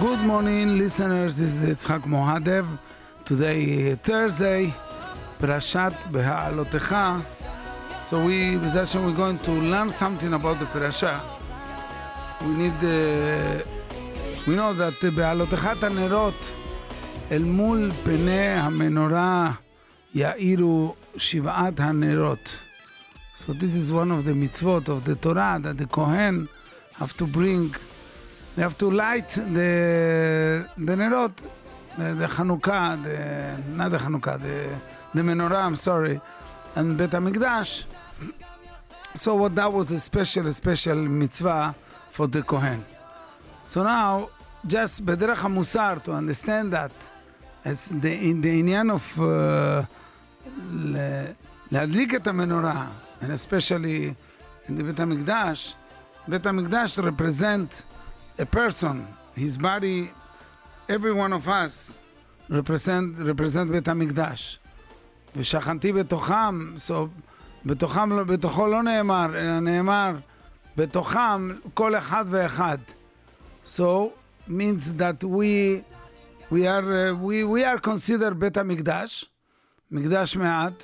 Good morning, listeners. This is Yitzhak Muadev. Today, Thursday, Parashat Beha'alotecha. So we, we're going to learn something about the parasha. We need, uh, we know that Beha'alotechat Tanerot אל מול פני המנורה יאירו שבעת HaNerot. So this is one of the mitzvot of the Torah that the Kohen have to bring they have to light the the nerot, the, the Hanukkah, the, not the Hanukkah, the, the menorah, I'm sorry, and Bet HaMikdash. So what that was a special, special mitzvah for the Kohen. So now, just בדרך המוסר, to understand that, it's the, in the עניין of uh, להדליק את המנורה, and especially in the בית המקדש, בית המקדש represent a person, his body, every one of us represent, represent בית המקדש. ושכנתי בתוכם, so, בתוכם, בתוכו לא נאמר, אלא נאמר בתוכם כל אחד ואחד. So, means that we, we are, uh, we, we are considered בית המקדש, מקדש מעט,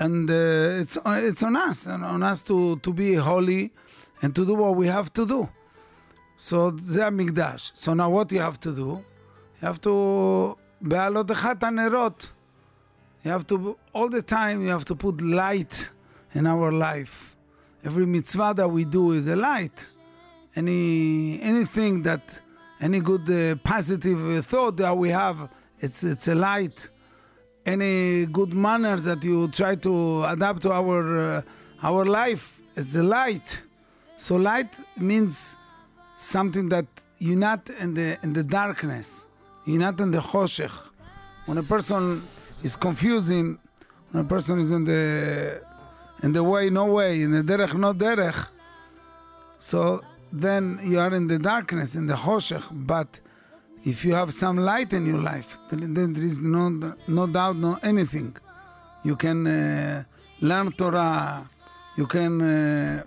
and uh, it's, it's on us, on us to, to be holy and to do what we have to do. So זה המקדש. So now what you have to do? You have to, בעלותך את הנרות. You have to, all the time you have to put light in our life. Every mitzvah that we do is a light. Any, anything that, any good uh, positive thought that we have, it's, it's a light. Any good manners that you try to adapt to our, uh, our life, it's a light. So light means something that you're not in the in the darkness, you're not in the choshech. When a person is confusing, when a person is in the in the way, no way, in the derech, no derech, so then you are in the darkness, in the choshech. But if you have some light in your life, then there is no no doubt, no anything. You can uh, learn Torah. You can uh,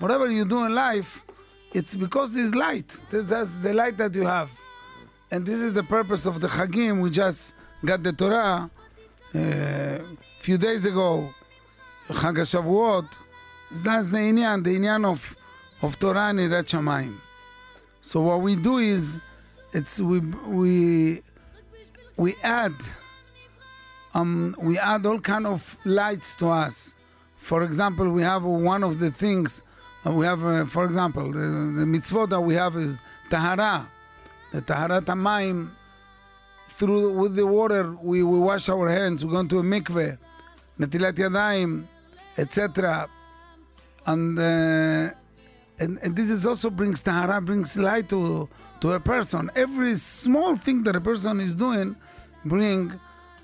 whatever you do in life it's because there's light. That's the light that you have. And this is the purpose of the Chagim. We just got the Torah a uh, few days ago, Chag HaShavuot. That's the inyan, the inyan of, of Torah and Yirat Shamayim. So what we do is, it's we we we add um, we add all kind of lights to us. For example, we have one of the things we have, uh, for example, the, the mitzvot that we have is tahara, the taharat hamayim. Through with the water, we, we wash our hands. We go into a mikveh, netilat yadayim, etc. And, uh, and and this is also brings tahara, brings light to to a person. Every small thing that a person is doing, bring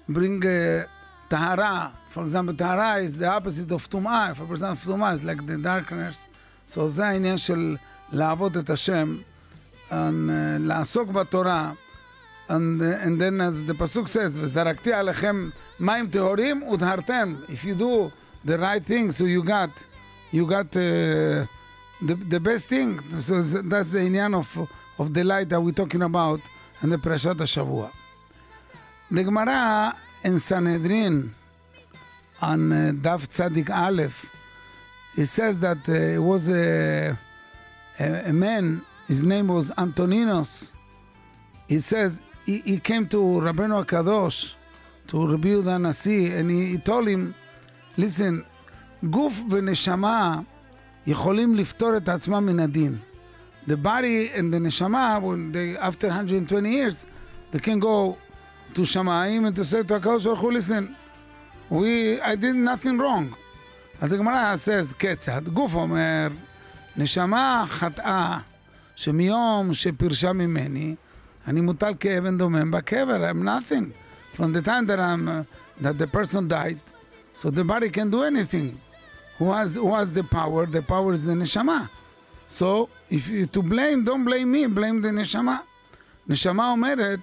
bring uh, tahara. For example, tahara is the opposite of tum'ah. Person has tum'ah, it's like the darkness. So זה העניין של לעבוד את השם, and, uh, לעסוק בתורה, and, uh, and then as the pasuk says, וזרקתי עליכם מים טהורים וטהרתם. If you do the right thing, so you got, you got uh, the, the best thing. So that's the עניין of, of the light that we're talking about and the פרשת השבוע. In Sanhedrin on uh, דף צדיק א', it says that uh, it was a, a, a, man, his name was Antoninos. He says he, he came to Rabbeinu HaKadosh, to Rabbi Yehuda Nasi, and he, he told him, listen, גוף ונשמה יכולים לפתור את עצמם מן הדין. The body and the neshama, when they, after 120 years, they can go to Shamayim and to say to HaKadosh Baruch Hu, listen, we, I did nothing wrong. אז הגמרא says כיצד, גוף אומר, נשמה חטאה שמיום שפרשה ממני, אני מוטל כאבן דומם בקבר, I'm nothing. From the time that, I'm, uh, that the person died, so the body can do anything. Who has, who has the power? The power is the neshama. So, if you to blame, don't blame me, blame the neshama. נשמה אומרת,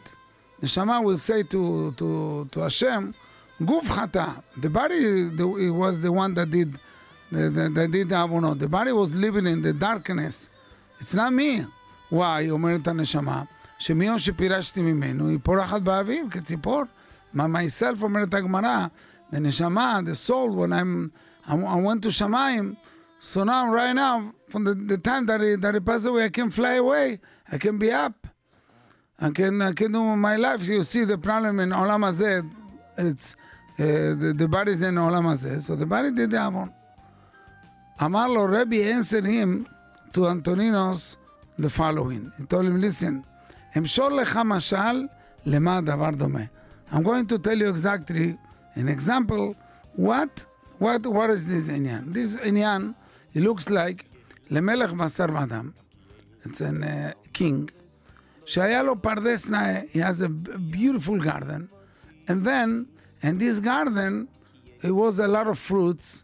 נשמה will say to, to, to Hashem, גוף חטא. The body the, it was the one that did the, the, that did עוונות. The body was living in the darkness. It's not me. Why? אומרת הנשמה, שמיום שפירשתי ממנו, היא פורחת באוויר כציפור. My myself, אומרת הגמרא, the נשמה, the soul, when I'm, I, I went to שמיים, so now, right now, from the, the time that he, that he passed away, I can fly away, I can be up. I can, I can do my life. You see the problem in עולם הזה, it's, uh, the, the body is in עולם הזה, so the body did the עוון. אמר לו, רבי answered him to Antoninos the following. He told him, listen, אמשור לך משל למה הדבר דומה. I'm going to tell you exactly an example what what what is this עניין. This עניין, it looks like למלך בשר ודם, it's a uh, king, שהיה לו פרדס נאה, he has a beautiful garden, and then, in this garden, it was a lot of fruits,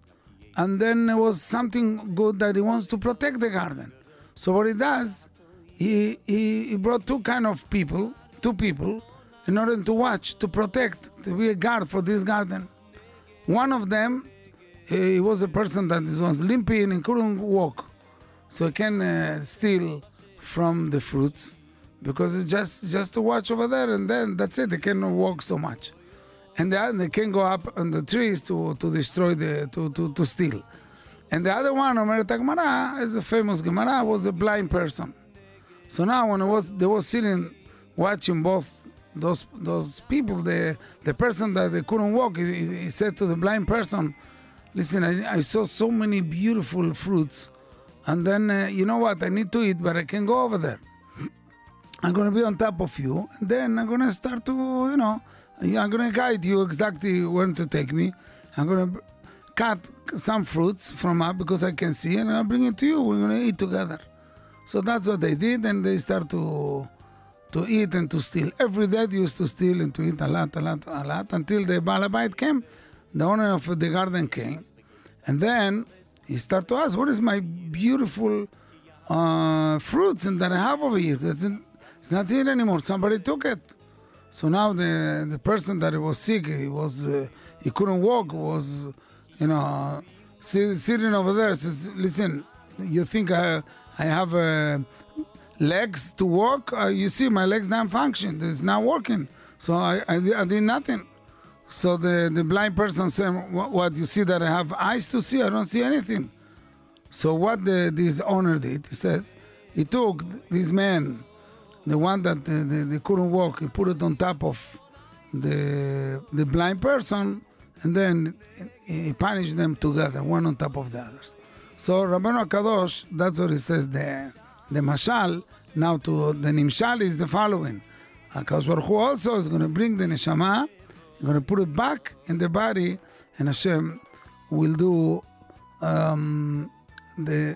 and then there was something good that he wants to protect the garden. So what he does, he, he, he brought two kind of people, two people, in order to watch, to protect, to be a guard for this garden. One of them, he was a person that was limping and couldn't walk, so he can uh, steal from the fruits because it's just just to watch over there, and then that's it. They cannot walk so much, and the, they can go up on the trees to to destroy the to to, to steal. And the other one, Omeret Gemara, is a famous Gemara, was a blind person. So now when it was they were sitting watching both those those people, the the person that they couldn't walk, he, he said to the blind person, "Listen, I, I saw so many beautiful fruits, and then uh, you know what? I need to eat, but I can go over there. I'm gonna be on top of you, and then I'm gonna start to, you know, I'm gonna guide you exactly when to take me. I'm gonna cut some fruits from up because I can see, and I'll bring it to you. We're gonna eat together." So that's what they did, and they start to to eat and to steal. Every day they used to steal and to eat a lot, a lot, a lot, until the Balabite came, the owner of the garden came, and then he started to ask, "What is my beautiful uh, fruits and that I have over here? It's, it's not here anymore. Somebody took it." So now the the person that was sick, he was uh, he couldn't walk, was you know sitting over there. Says, "Listen, you think I I have uh, legs to walk. Uh, you see, my legs don't function. It's not working. So I, I, I did nothing. So the, the blind person said, what, what, you see that I have eyes to see? I don't see anything. So what the, this owner did, he says, he took this man, the one that they, they, they couldn't walk, he put it on top of the, the blind person, and then he punished them together, one on top of the others. So Rabbanu Kadosh, that's what he says there. The mashal, now to the nimshal is the following. HaKadosh Baruch Hu also is going to bring the neshama, going to put it back in the body, and Hashem will do um, the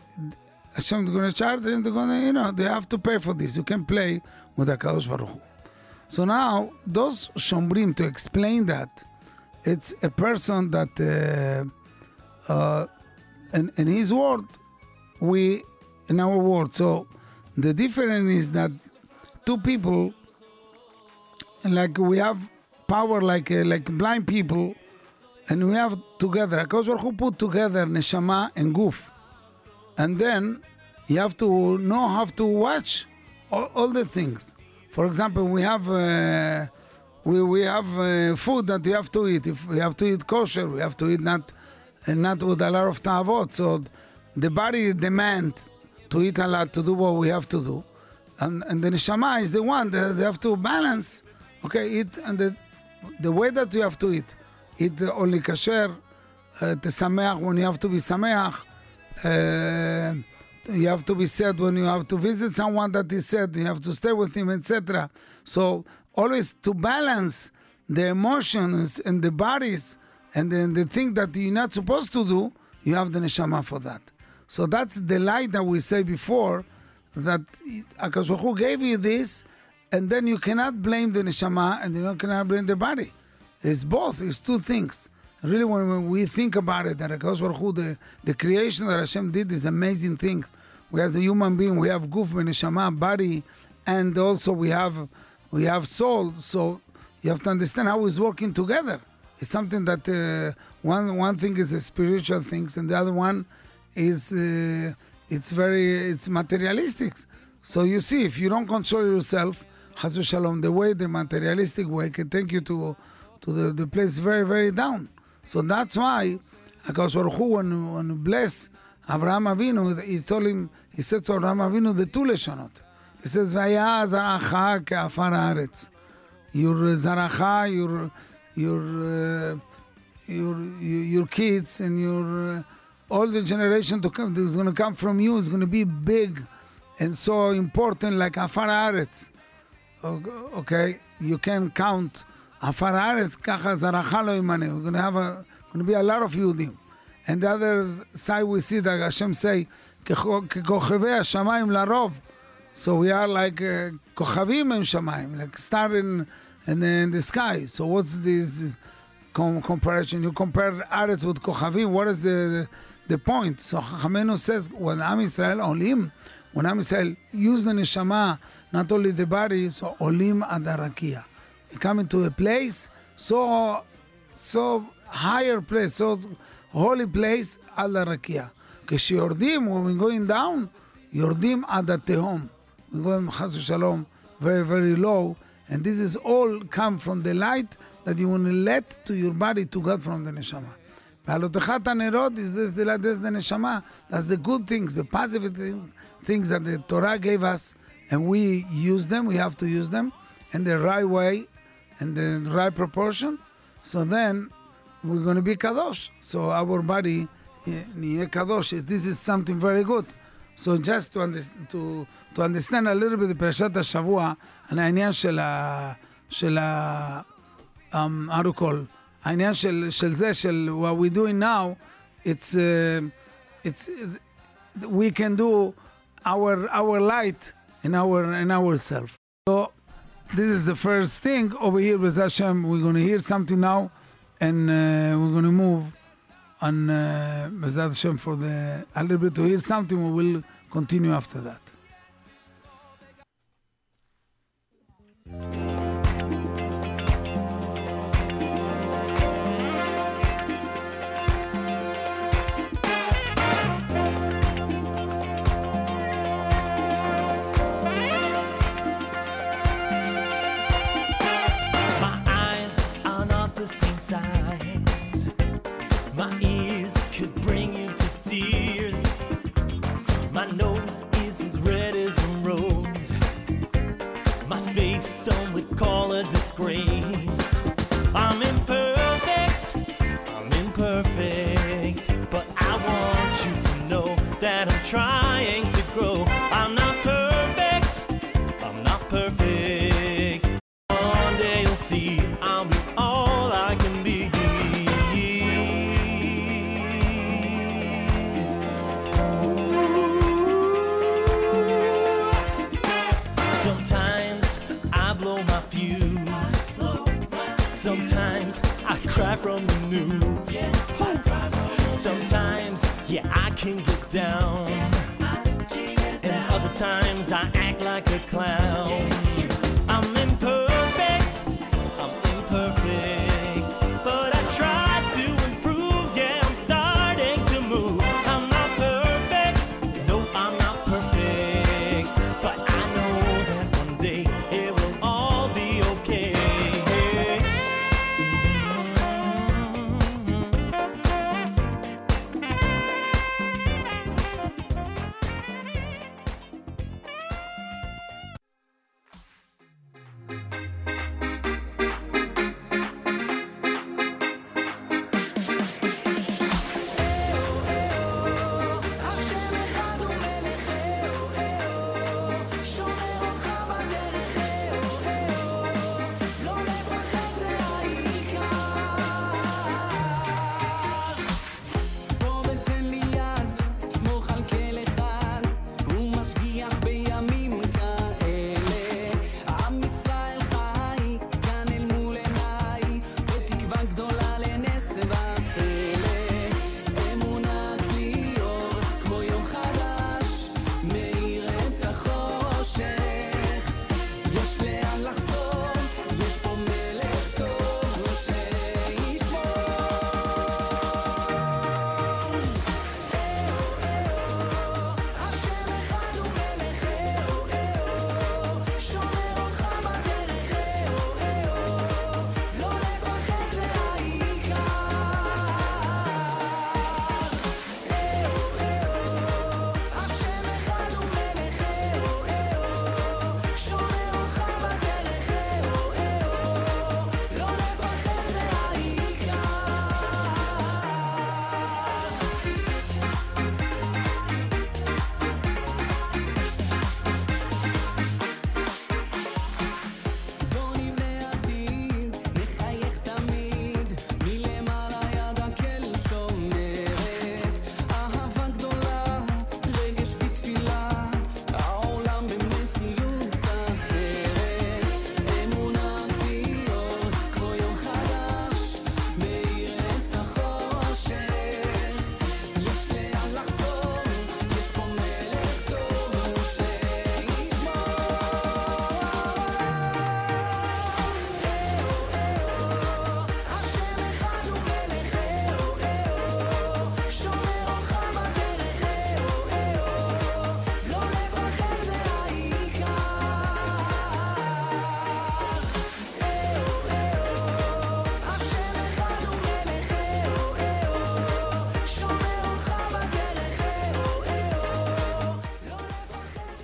Hashem is going to charge them. They're going to, you know, they have to pay for this. You can play with HaKadosh Baruch Hu. So now, those Shombrim, to explain that, it's a person that, uh, uh, in, in his word, we, in our word. So the difference is that two people, like we have power like uh, like blind people, and we have together. Because who put together neshama and goof, and then you have to know how to watch all, all the things. For example, we have uh, we, we have uh, food that you have to eat. If we have to eat kosher, we have to eat not not with a lot of tavot. So the body demand to eat a lot to do what we have to do, and and the neshama is the one that they have to balance. Okay, eat and the the way that you have to eat, eat only kosher. uh, tesameach when you have to be sameach. Uh, you have to be sad when you have to visit someone that is sad. You have to stay with him, etc. So always to balance the emotions and the bodies and then the thing that you're not supposed to do, you have the neshama for that. So that's the light that we say before that Akash Hu gave you this, and then you cannot blame the neshama and you cannot blame the body. It's both. It's two things. Really, when we think about it, that Akash Hu, the, the creation that Hashem did is amazing things. We as a human being, we have guf, neshama, body, and also we have we have soul. So you have to understand how it's working together. It's something that uh, one one thing is a spiritual things, and the other one is uh, it's very it's materialistic. So you see, if you don't control yourself, Chas Shalom, the way, the materialistic way, can take you to to the, the place very, very down. So that's why Hu, when, when he Abraham Avinu, he told him, he said to Abraham Avinu the two lashonot. He says, "Vaya zaracha ke'afar haaretz." Your uh, zaracha, your your uh, your, your kids and your uh, all the generation to come is going to come from you. It's going to be big and so important, like afar haaretz. Okay, you can count afar haaretz. Kacha zaracha lo We're going to have a going to be a lot of Yudim. And the other side we see that Hashem say, ככוכבי השמיים לרוב. So we are like uh, כוכבים הם שמיים, like star in, in, in the sky. So what's this, this com- comparison? You compare Aretz with כוכבים, what is the, the, the point? So Chachamenu says, when Am Yisrael עולים, when Am Yisrael use the neshama, not only the body, so עולים עד הרקיע. You come into a place so, so higher place, so holy place, על הרקיע. כשיורדים, when we're going down, יורדים עד התהום. We're going, חס ושלום, very, very low. And this is all come from the light that you want to let to your body to God from the neshama. בעלותך הנרות is this the light, this the neshama. That's the good things, the positive thing, things that the Torah gave us, and we use them. We have to use them in the right way, in the right proportion. So then we're going to be kadosh. So our body נהיה kadosh. This is something very good. So just to, under, to, to understand a little bit פרשת השבוע, על העניין של ה... של ה... um, how to call, העניין של, של זה, של what we're doing now, it's, uh, it's, we can do our, our light in our, in ourselves. So this is the first thing over here with Hashem. We're going to hear something now, and uh, we're going to move on uh, Hashem for the a little bit to hear something. We will continue after that. I'm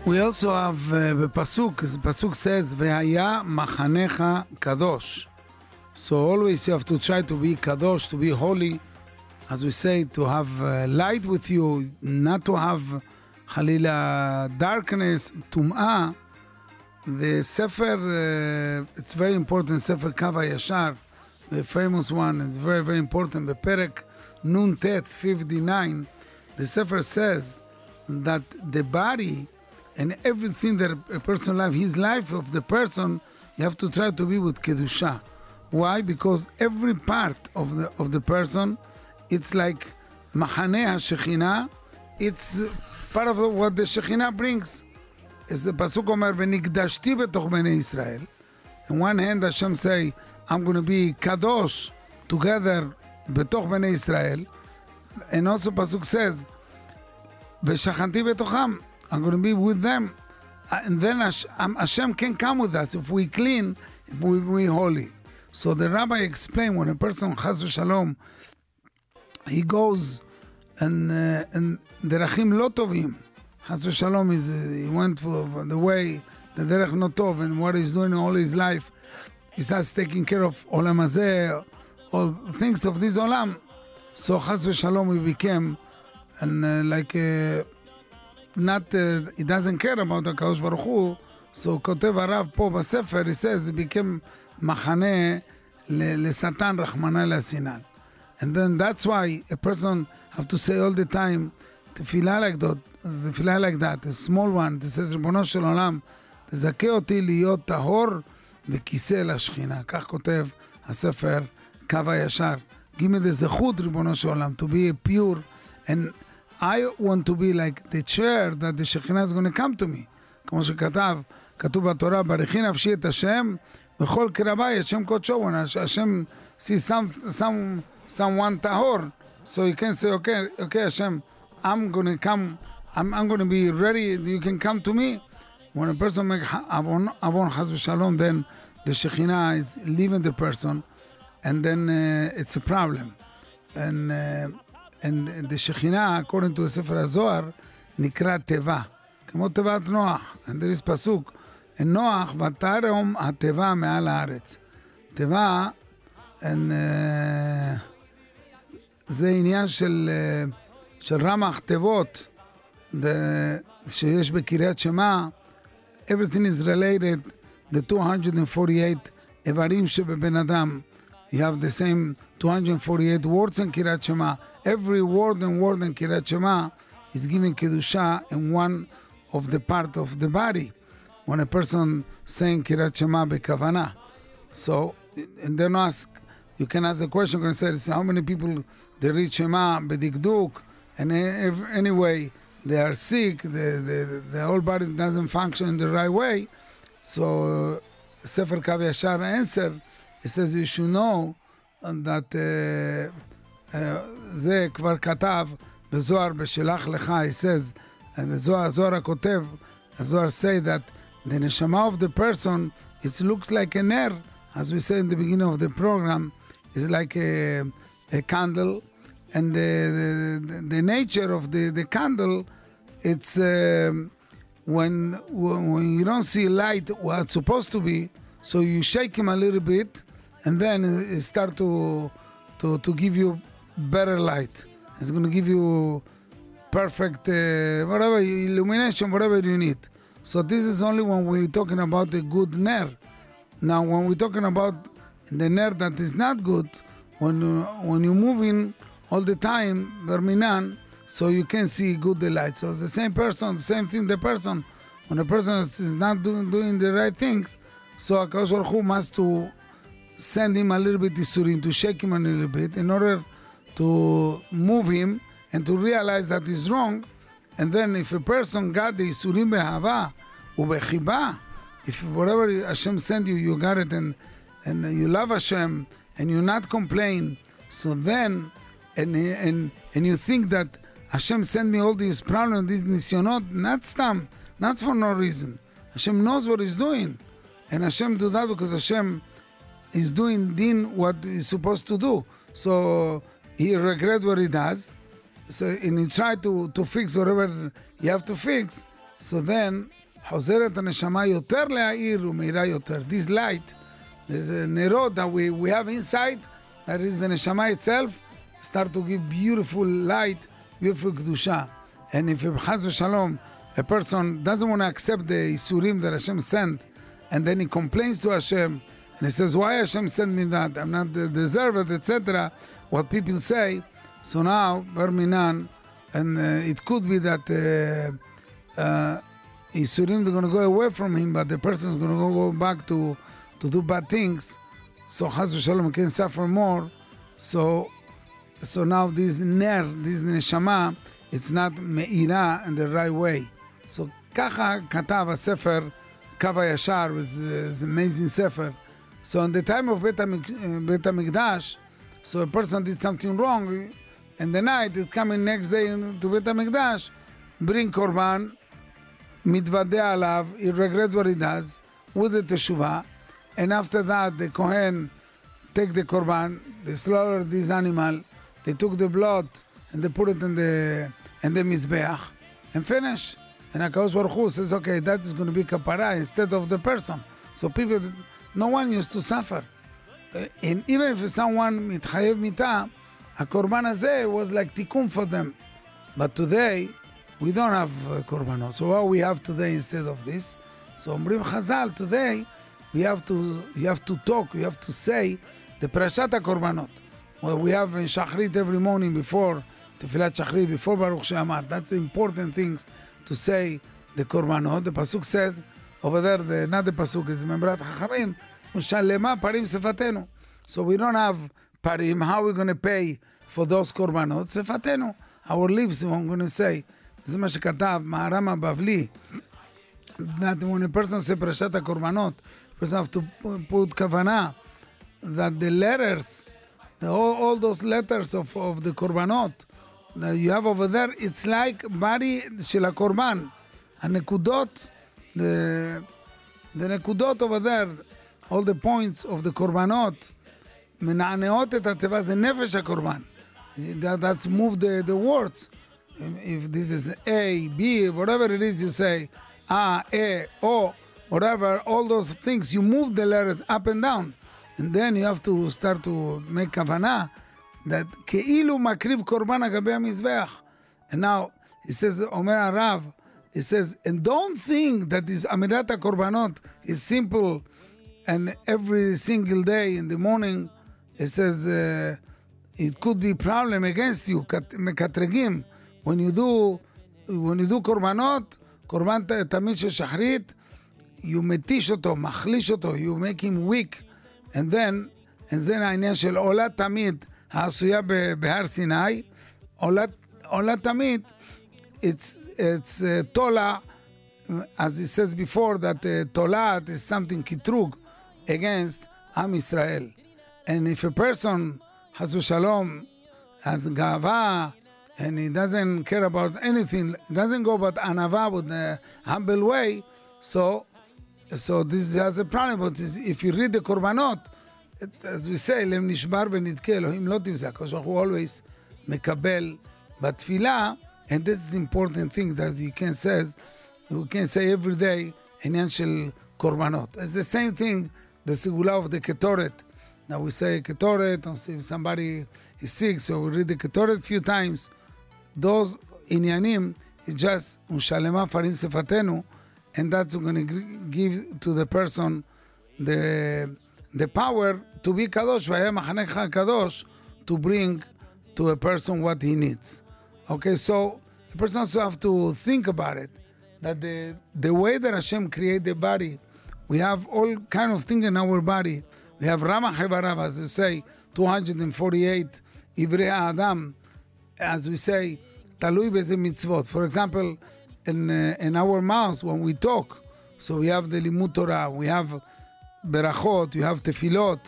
We also have uh, the Pasuk. The Pasuk says, Vehaya machanecha kadosh. So always you have to try to be kadosh, to be holy. As we say, to have uh, light with you, not to have halila darkness, tum'ah. The Sefer, uh, it's very important, Sefer Kav HaYashar, the famous one, it's very, very important. The Perek Nun Tet 59, the Sefer says that the body and everything that a person life, his life of the person, you have to try to be with kedusha. Why? Because every part of the of the person, it's like mahane hashechina. It's uh, part of what the shechina brings. As the pasuk omer, "V'nigdashti betoch bnei Israel." On one hand, Hashem say, "I'm going to be kadosh together betoch bnei Israel," and also pasuk says, "V'shachanti betocham." I'm going to be with them. Uh, and then um, Hashem can come with us if we clean, if we, we holy. So the rabbi explained when a person chas Shalom, he goes and uh, and derachim lo tovim. Chas v'shalom is uh, he went for the way the derech not tov and what he's doing all his life. He starts taking care of olam hazeh, all things of this olam. So chas Shalom he became and uh, like. Uh, not uh, he doesn't care about the Kadosh Baruch Hu. So Kotev Arav po Sefer, he says he became machane le, Satan Rachmana le Sinan. And then that's why a person have to say all the time tefillah like that, tefillah like that, a small one. This says Rebono Shel Olam, tezakeh oti liyot tahor vekiseh lashchina. Kach kotev haSefer Kav HaYashar. Give me the zechut Rebono Shel Olam to be pure and I want to be like the chair that the Shekhinah is going to come to me. כמו שכתב, כתוב בתורה, ברכי נפשי את השם, וכל קרבי, השם קודשו, when השם see some, some, someone טהור, so you can say, okay, okay, Hashem, I'm going to come, I'm, I'm going to be ready, you can come to me. When a person make avon, avon chas v'shalom, then the Shekhinah is leaving the person, and then uh, it's a problem. And uh, Shekhinah, according to ספר הזוהר, נקרא תיבה, כמו תיבת נוח. Is פסוק, נוח ותרום התיבה מעל הארץ. תיבה, uh, זה עניין של, uh, של רמ"ח תיבות, שיש בקריית שמע, everything is related, the 248 איברים שבבן אדם. You have the same 248 words in Kiryat Shema. Every word and word in Kiryat Shema is giving Kedusha in one of the part of the body. When a person saying Kiryat Shema bekavana. So, and then ask, you can ask the question, say, how many people they read Shema bedikduk, and anyway, they are sick, the, the, the whole body doesn't function in the right way. So, uh, Sefer Kav Yashar answer, he says you should know that uh, uh, זה כבר כתב בזוהר בשלח לך, he says, uh, בזוהר, הזוהר הכותב, הזוהר say that the neshama of the person, it looks like a ner, as we said in the beginning of the program, is like a, a candle, and the, the, the nature of the, the candle, it's um, when, when when you don't see light what it's supposed to be, so you shake him a little bit, and then it start to to to give you better light. It's going to give you perfect uh, whatever illumination, whatever you need. So this is only when we're talking about a good ner. Now, when we're talking about the ner that is not good, when uh, when you're moving all the time, berminan, so you can see good the light. So the same person, same thing. The person, when a person is not doing doing the right things, so Akash Hu must to send him a little bit isurim to shake him a little bit in order to move him and to realize that he's wrong. And then if a person got the isurim behava ubechiba, if whatever Hashem sent you, you got it and and you love Hashem and you not complain, so then and and and you think that Hashem sent me all these problems, and these nisyonot, not stam, not for no reason. Hashem knows what He's doing, and Hashem do that because Hashem is doing din what he's supposed to do. So he regret what he does. So and he try to, to fix whatever you have to fix. so then חוזרת הנשמה יותר להאיר ומאירה יותר. This light, there's a נרות that we, we have inside, that is the נשמה itself, start to give beautiful light, beautiful קדושה. And if חס ושלום, a person doesn't want to accept the isurim that Hashem sent, and then he complains to Hashem, and he says, why Hashem sent me that? I'm not deserved, etc. What people say. So now, Barminan, and uh, it could be that uh, uh, Isurim are going to go away from him, but the person is going to go back to, to do bad things. So Chaz Shalom can suffer more. So, so now this ner, this neshama, it's not me'ira in the right way. So ככה כתב הספר קו הישר, זה amazing ספר. So in the time of Bet uh, Hamikdash, so a person did something wrong, and the night it coming next day to Bet Hamikdash, bring korban, mitvadeh alav, he regrets what he does with the teshuvah, and after that the kohen take the korban, they slaughter this animal, they took the blood and they put it in the in the mizbeach and finish. And Hakadosh Baruch Hu says, okay, that is going to be kapara instead of the person. So people no one used to suffer. Uh, and even if someone mitchayev mita, a korban azeh was like tikkun for them. But today, we don't have uh, korbanot. So what we have today instead of this? So Omrim Chazal today, we have to you have to talk, you have to say the parashat korbanot. Well, we have in shachrit every morning before tefillat shachrit before Baruch sheamar. That's important things to say the korbanot. The pasuk says over there, the, not the pasuk, is membrat chachamim, ושלמה parim sefatenu. So we don't have parim. How are we going to pay for those korbanot? sefatenu. Our lives, I'm going to say. זה מה שכתב מהר"ם הבבלי. That when a person say פרשת הקורבנות, person have to put כוונה that the letters, the, all, all those letters of, of the korbanot, that you have over there, it's like body של הקורבן. הנקודות, the, the נקודות over there, all the points of the קורבנות, מנענעות את התיבה, זה נפש הקורבן. That, that's move the, the words. If this is A, B, whatever it is you say, A, E, O, whatever, all those things, you move the letters up and down. And then you have to start to make כוונה that כאילו מקריב קורבן על גבי המזבח. And now, he says, אומר הרב, he says, and don't think that this אמירת הקורבנות is simple and every single day in the morning, he says, uh, it could be problem against you, מקטרגים. When you do, when you do קורבנות, קורבן תמיד של שחרית, you מתיש אותו, מחליש אותו, you make him weak, and then, and then העניין של עולה תמיד העשויה בהר סיני, עולה, עולה תמיד, it's, it's uh, תולה, as it says before, that uh, תולעת is something קטרוג against עם ישראל. And if a person, חס ושלום, has גאווה, and he doesn't care about anything, doesn't go about anava with the humble way, so so this has a problem. But if you read the korbanot, as we say, לב נשבר ונדכה, אלוהים לא תמסה, הקדוש ברוך הוא always מקבל בתפילה, and this is important thing that you can say you can say every day financial korbanot. It's the same thing the segula of the ketoret. Now we say ketoret if somebody is sick so we read the ketoret few times. Those inyanim is just unshalema farin sefatenu and that's going to give to the person the the power to be kadosh, kadosh to bring to a person what he needs. Okay, so the person also have to think about it that the the way that Hashem created the body, we have all kind of things in our body. We have Rama Hevarav, as they say, 248 Ivrei Adam, as we say, Talui Beze Mitzvot. For example, in, uh, in our mouth, when we talk, so we have the Limut Torah, we have Berachot, we have Tefilot.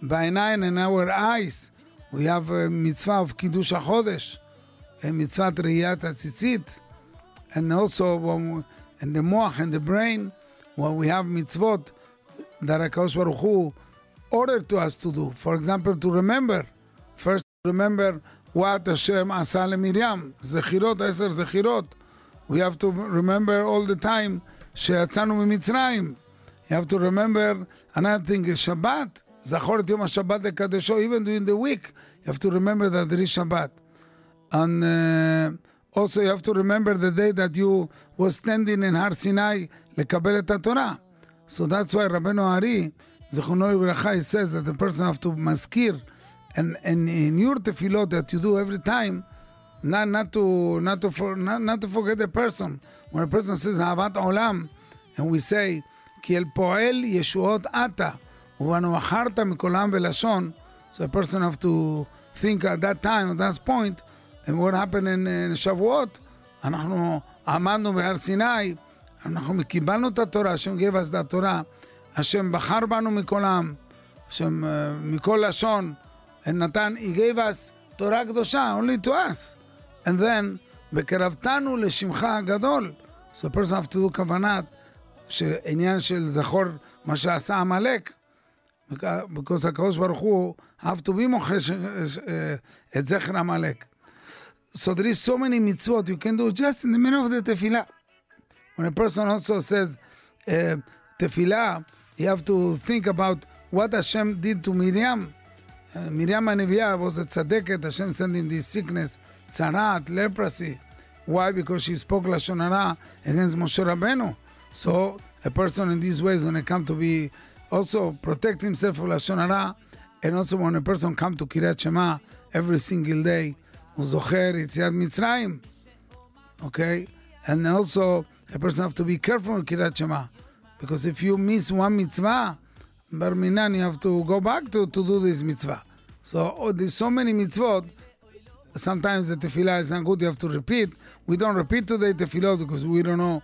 By nine in our eyes, we have a mitzvah of Kiddush HaChodesh החודש, מצוות ראיית הציצית, and also when we, in the מוח and the brain, when we have מצוות that הקדוש ברוך הוא ordered to us to do. For example, to remember, first remember what Hashem עשה למרים, זכירות, עשר זכירות. we have to remember all the time שיצאנו ממצרים. You have to remember another thing is Shabbat. זכור את יום השבת לקדשו, even during the week. You have to remember that there is Shabbat. And uh, also you have to remember the day that you was standing in Har Sinai לקבל את התורה. So that's why רבנו הארי, זכרונו לברכה, he says that the person have to מזכיר, and, and in your tefillot that you do every time, not, not, to, not, to, for, not, not to forget the person. When a person says אהבת עולם, and we say, כי אל פועל ישועות אתה, ובנו מכרת מכל עם ולשון, so a person have to think at that time, at that point, and what happened in, שבועות, אנחנו עמדנו בהר סיני, אנחנו קיבלנו את התורה, השם gave us את התורה, השם בחר בנו מכל עם, השם uh, מכל לשון, נתן, he gave us תורה קדושה, only to us. And then, בקרבתנו לשמך הגדול. So a person have to do כוונת, שעניין של זכור מה שעשה עמלק, because הקדוש ברוך הוא have to be מוחש את זכר עמלק. So there is so many mitzvot you can do just in the middle of the tefillah. When a person also says uh, tefillah, you have to think about what Hashem did to Miriam. Uh, Miriam Anevia was a tzadeket. Hashem sent him this sickness, tzaraat, leprosy. Why? Because she spoke lashon hara against Moshe Rabbeinu. So a person in these ways, when they come to be, also protect himself from lashon hara, and also when a person come to Kiryat Shema every single day who zocher Yitziat Mitzrayim. Okay? And also, a person have to be careful with Kirat Shema. Because if you miss one mitzvah, Barminan, you have to go back to, to do this mitzvah. So oh, there's so many mitzvot. Sometimes the tefillah is not good, you have to repeat. We don't repeat today tefillah because we don't know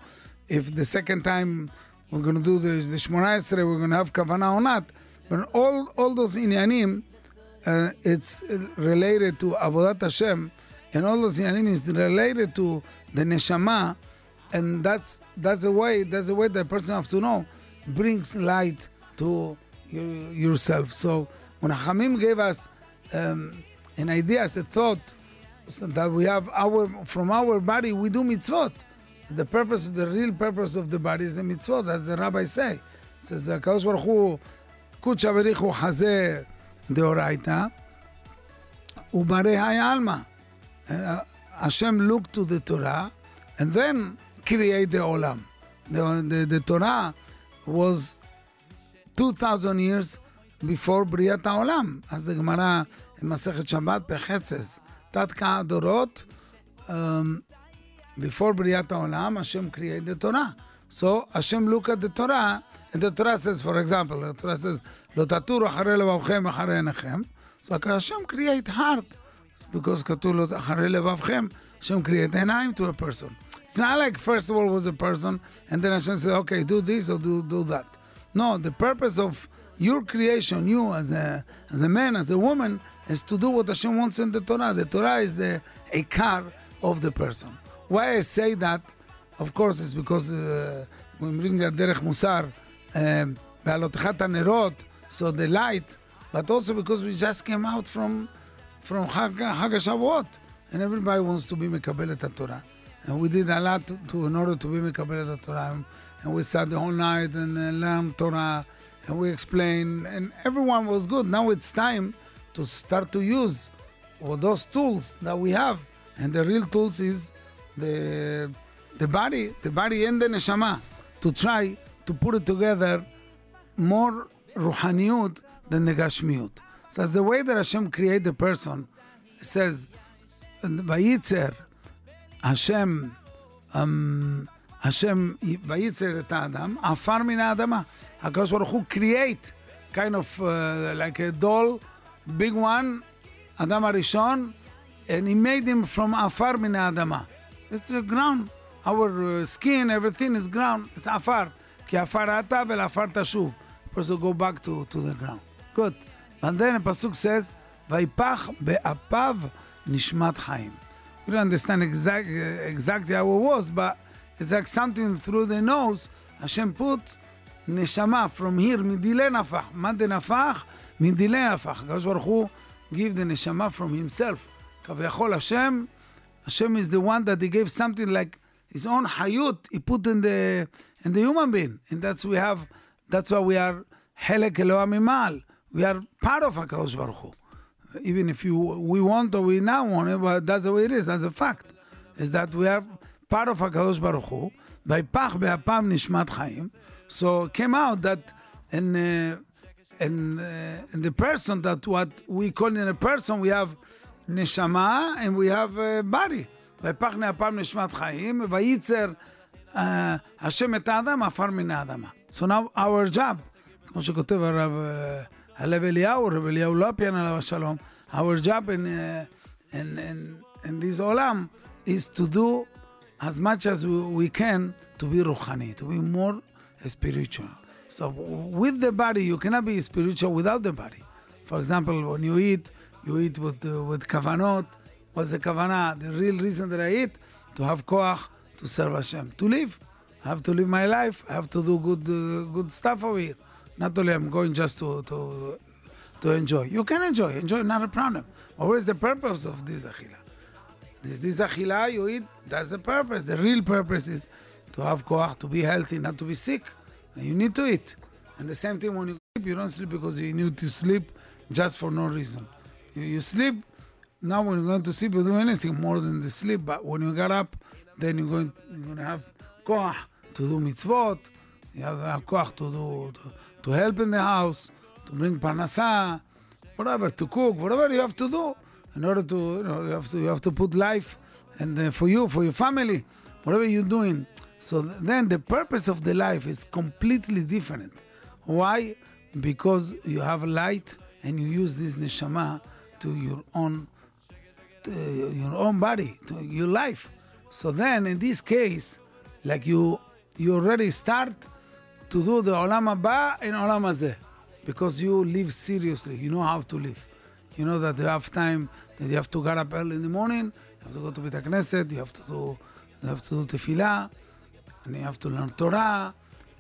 if the second time we're going to do the, the Shmona Esrei, we're going to have kavanah or not. But all, all those inyanim, and it's related to Avodat Hashem, and all those Yanim is related to the neshama, and that's that's the way that's the way the person have to know brings light to you, yourself. So when Hamim gave us um, an idea, a thought so that we have our from our body, we do mitzvot. The purpose, the real purpose of the body is the mitzvot, as the rabbi say. It says, "Kadosh Baruch Hu, the Deoraita, Ubarehai Alma. Hashem looked to the Torah and then created the Olam. The, Torah was 2,000 years before Briat Olam, as the Gemara in Masechet Shabbat Pechet says. Tatka Dorot, um, before Briat Olam, Hashem created the Torah. So Hashem looked at the Torah the Torah says, for example, the Torah says, "Lo taturu acharei levavchem acharei enechem." So Hashem create heart because Katulot acharei levavchem, Hashem create name to a person. It's not like first of all was a person and then Hashem said, "Okay, do this or do do that." No, the purpose of your creation, you as a as a man, as a woman, is to do what Hashem wants in the Torah. The Torah is the ikar of the person. Why I say that? Of course, it's because uh, when we bring a derech musar um, so the light, but also because we just came out from from Chag, and everybody wants to be Mekabelet Torah. And we did a lot to, to in order to be Mekabelet Torah, and, and we sat the whole night and uh, learned Torah, and we explained, and everyone was good. Now it's time to start to use all those tools that we have, and the real tools is the the body, the body and the neshama, to try to put together more ruhaniot than the gashmiot. So the way that Hashem created the person, says, "Vayitzer Hashem." Um, Hashem vayitzer et Adam, afar min Adama. Hakadosh Baruch Hu create kind of uh, like a doll, big one, Adam HaRishon, and he made him from afar min Adama. It's the ground. Our uh, skin, everything is ground. It's afar. כי עפר אתה ולעפר תשוב. First go back to, to the ground. Good. And then הפסוק says, ויפח באפיו נשמת חיים. We don't understand exact, exactly how it was, but it's like something through the nose, Hashem put neshama from here, מדילי נפח. מה זה נפח? מדילי נפח. הקדוש ברוך הוא give the neshama from himself. כביכול השם, השם is the one that he gave something like, his own hayut he put in the and the human being. And that's we have that's why we are Helek Mimal. We are part of HaKadosh Baruch Hu. Even if you we want or we not want it, but that's the way it is, that's a fact. Is that we are part of HaKadosh Baruch Hu by Pach Be'apam Nishmat Chaim. So came out that in uh, in uh, the person that what we call in a person we have neshama and we have a body. By Pach Ne'apam Nishmat Chaim, Vayitzer. השם את האדם עפר מן האדמה. So now our job, כמו שכותב הרב uh, הלב אליהו, רב אליהו לופיאן עליו השלום, our job in, uh, in, in, in this עולם is to do as much as we, we can to be ruhani, to be more spiritual. So with the body, you cannot be spiritual without the body. For example, when you eat, you eat with uh, with kavanot. What's the kavanah? The real reason that I eat to have koach to serve Hashem, to live. I have to live my life. I have to do good uh, good stuff over here. Not only I'm going just to to to enjoy. You can enjoy, enjoy, not a problem. Is the purpose of this achila? This, this achila you eat, that's the purpose. The real purpose is to have koach, to be healthy, not to be sick. And you need to eat. And the same thing when you sleep, you don't sleep because you need to sleep just for no reason. You, you sleep, now when you're going to sleep, you do anything more than the sleep. But when you get up, then you're going, you're going to have koach to do mitzvot. You have, have koach to do, to, to help in the house, to bring parnasa, whatever, to cook, whatever you have to do in order to, you know, you have to, you have to put life and uh, for you, for your family, whatever you're doing. So then the purpose of the life is completely different. Why? Because you have light and you use this neshama to your own, to your own body, to your life. So then, in this case, like you, you already start to do the olam haba and olam hazeh, because you live seriously. You know how to live. You know that you have time that you have to get up early in the morning. You have to go to Beit Knesset. You have to do, you have to do tefillah, and you have to learn Torah,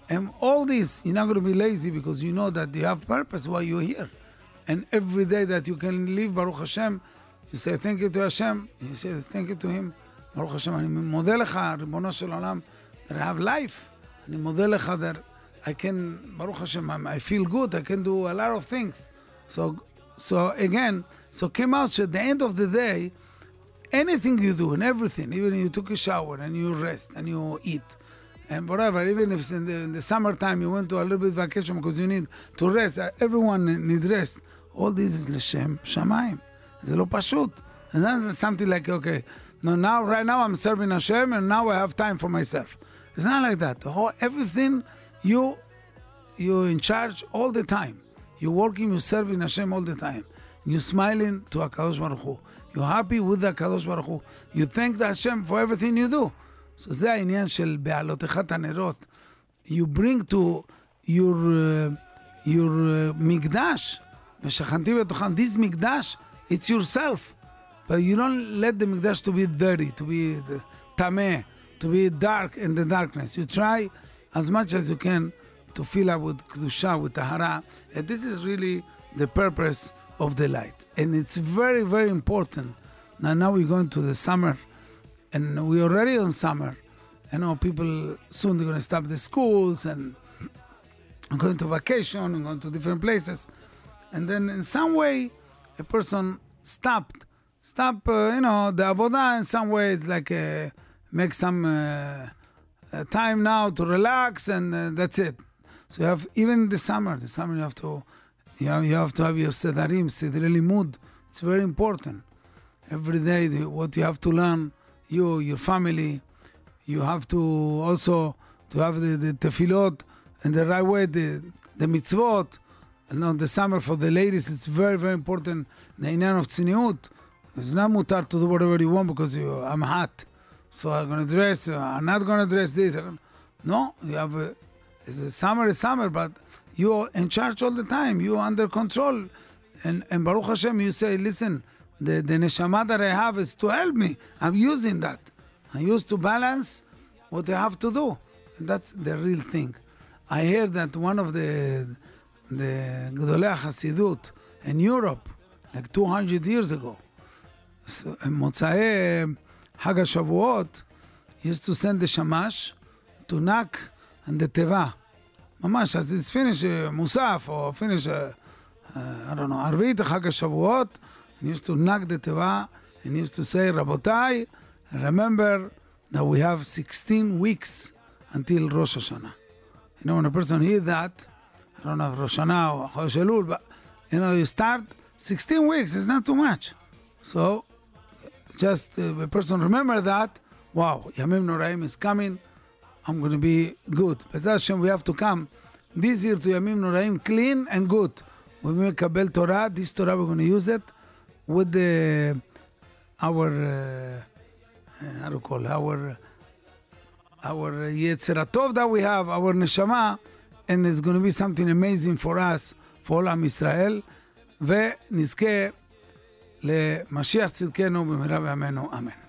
and all this. You're not going to be lazy because you know that you have purpose why you're here. And every day that you can live, Baruch Hashem, you say thank you to Hashem. You say thank you to Him. ברוך השם, אני מודה לך, ריבונו של עולם, that I have life. אני מודה לך that I can, ברוך השם, I'm- I feel good, I can do a lot of things. So, so again, so came out, so at the end of the day, anything you do and everything, even if you took a shower and you rest and you eat, and whatever, even if it's in the, in the summertime you went to a little bit vacation because you need to rest, uh, everyone need rest. All this is לשם שמיים. זה לא פשוט. It's not something like, okay, no, now, right now I'm serving Hashem and now I have time for myself. It's not like that. The whole, everything, you, you're in charge all the time. You're working, you're serving Hashem all the time. You're smiling to HaKadosh Baruch Hu. You're happy with HaKadosh Baruch Hu. You thank the Hashem for everything you do. So זה העניין של בעלותך את הנרות. You bring to your, uh, your uh, מקדש, ושכנתי בתוכם, this מקדש, it's yourself. But you don't let the mikdash to be dirty, to be tameh, to be dark in the darkness. You try as much as you can to fill up with kedusha, with tahara. And this is really the purpose of the light. And it's very, very important. Now, now we're going to the summer, and we're already on summer. I know people soon they're going to stop the schools and going to vacation and going to different places. And then in some way, a person stopped, stop, uh, you know, the avodah in some way, it's like uh, make some uh, uh, time now to relax and uh, that's it. So you have, even in the summer, the summer you have to, you have, you have to have your sedarim, sedri mood. It's very important. Every day, what you have to learn, you, your family, you have to also to have the, the tefillot in the right way, the, the mitzvot. And on the summer for the ladies, it's very, very important. The inyan of tzniut. It's not mutar to do whatever you want because you, I'm hot. So I'm going to dress, uh, I'm not going to dress this. Gonna, no, you have a, it's a summer is summer, but you're in charge all the time. You're under control. And, and Baruch Hashem, you say, listen, the, the neshama that I have is to help me. I'm using that. I used to balance what I have to do. And that's the real thing. I hear that one of the the Gedolei Hasidut in Europe, like 200 years ago, מוצאי חג השבועות, used to send the shamash to knock on the teva. ממש, as it's finished uh, מוסף, or finish, uh, uh, I don't know, ערבית, חג השבועות, and used to knock the teva, and used to say, רבותיי, remember that we have 16 weeks until Rosh Hashanah. You know, when a person hears that, I don't know if Rosh Hashanah or Chodesh Elul, but, you know, you start 16 weeks, it's not too much. So, just uh, a person remember that, wow, Yamim Noraim is coming, I'm going to be good. Bez Hashem, we have to come this year to Yamim Noraim clean and good. We make a Kabel Torah, this Torah we're going to use it with the, our, uh, uh how do you call it, our, our Yetzer Hatov that we have, our Neshama, and it's going to be something amazing for us, for all of Israel. ונזכה למשיח צדקנו במהרה בימינו, אמן.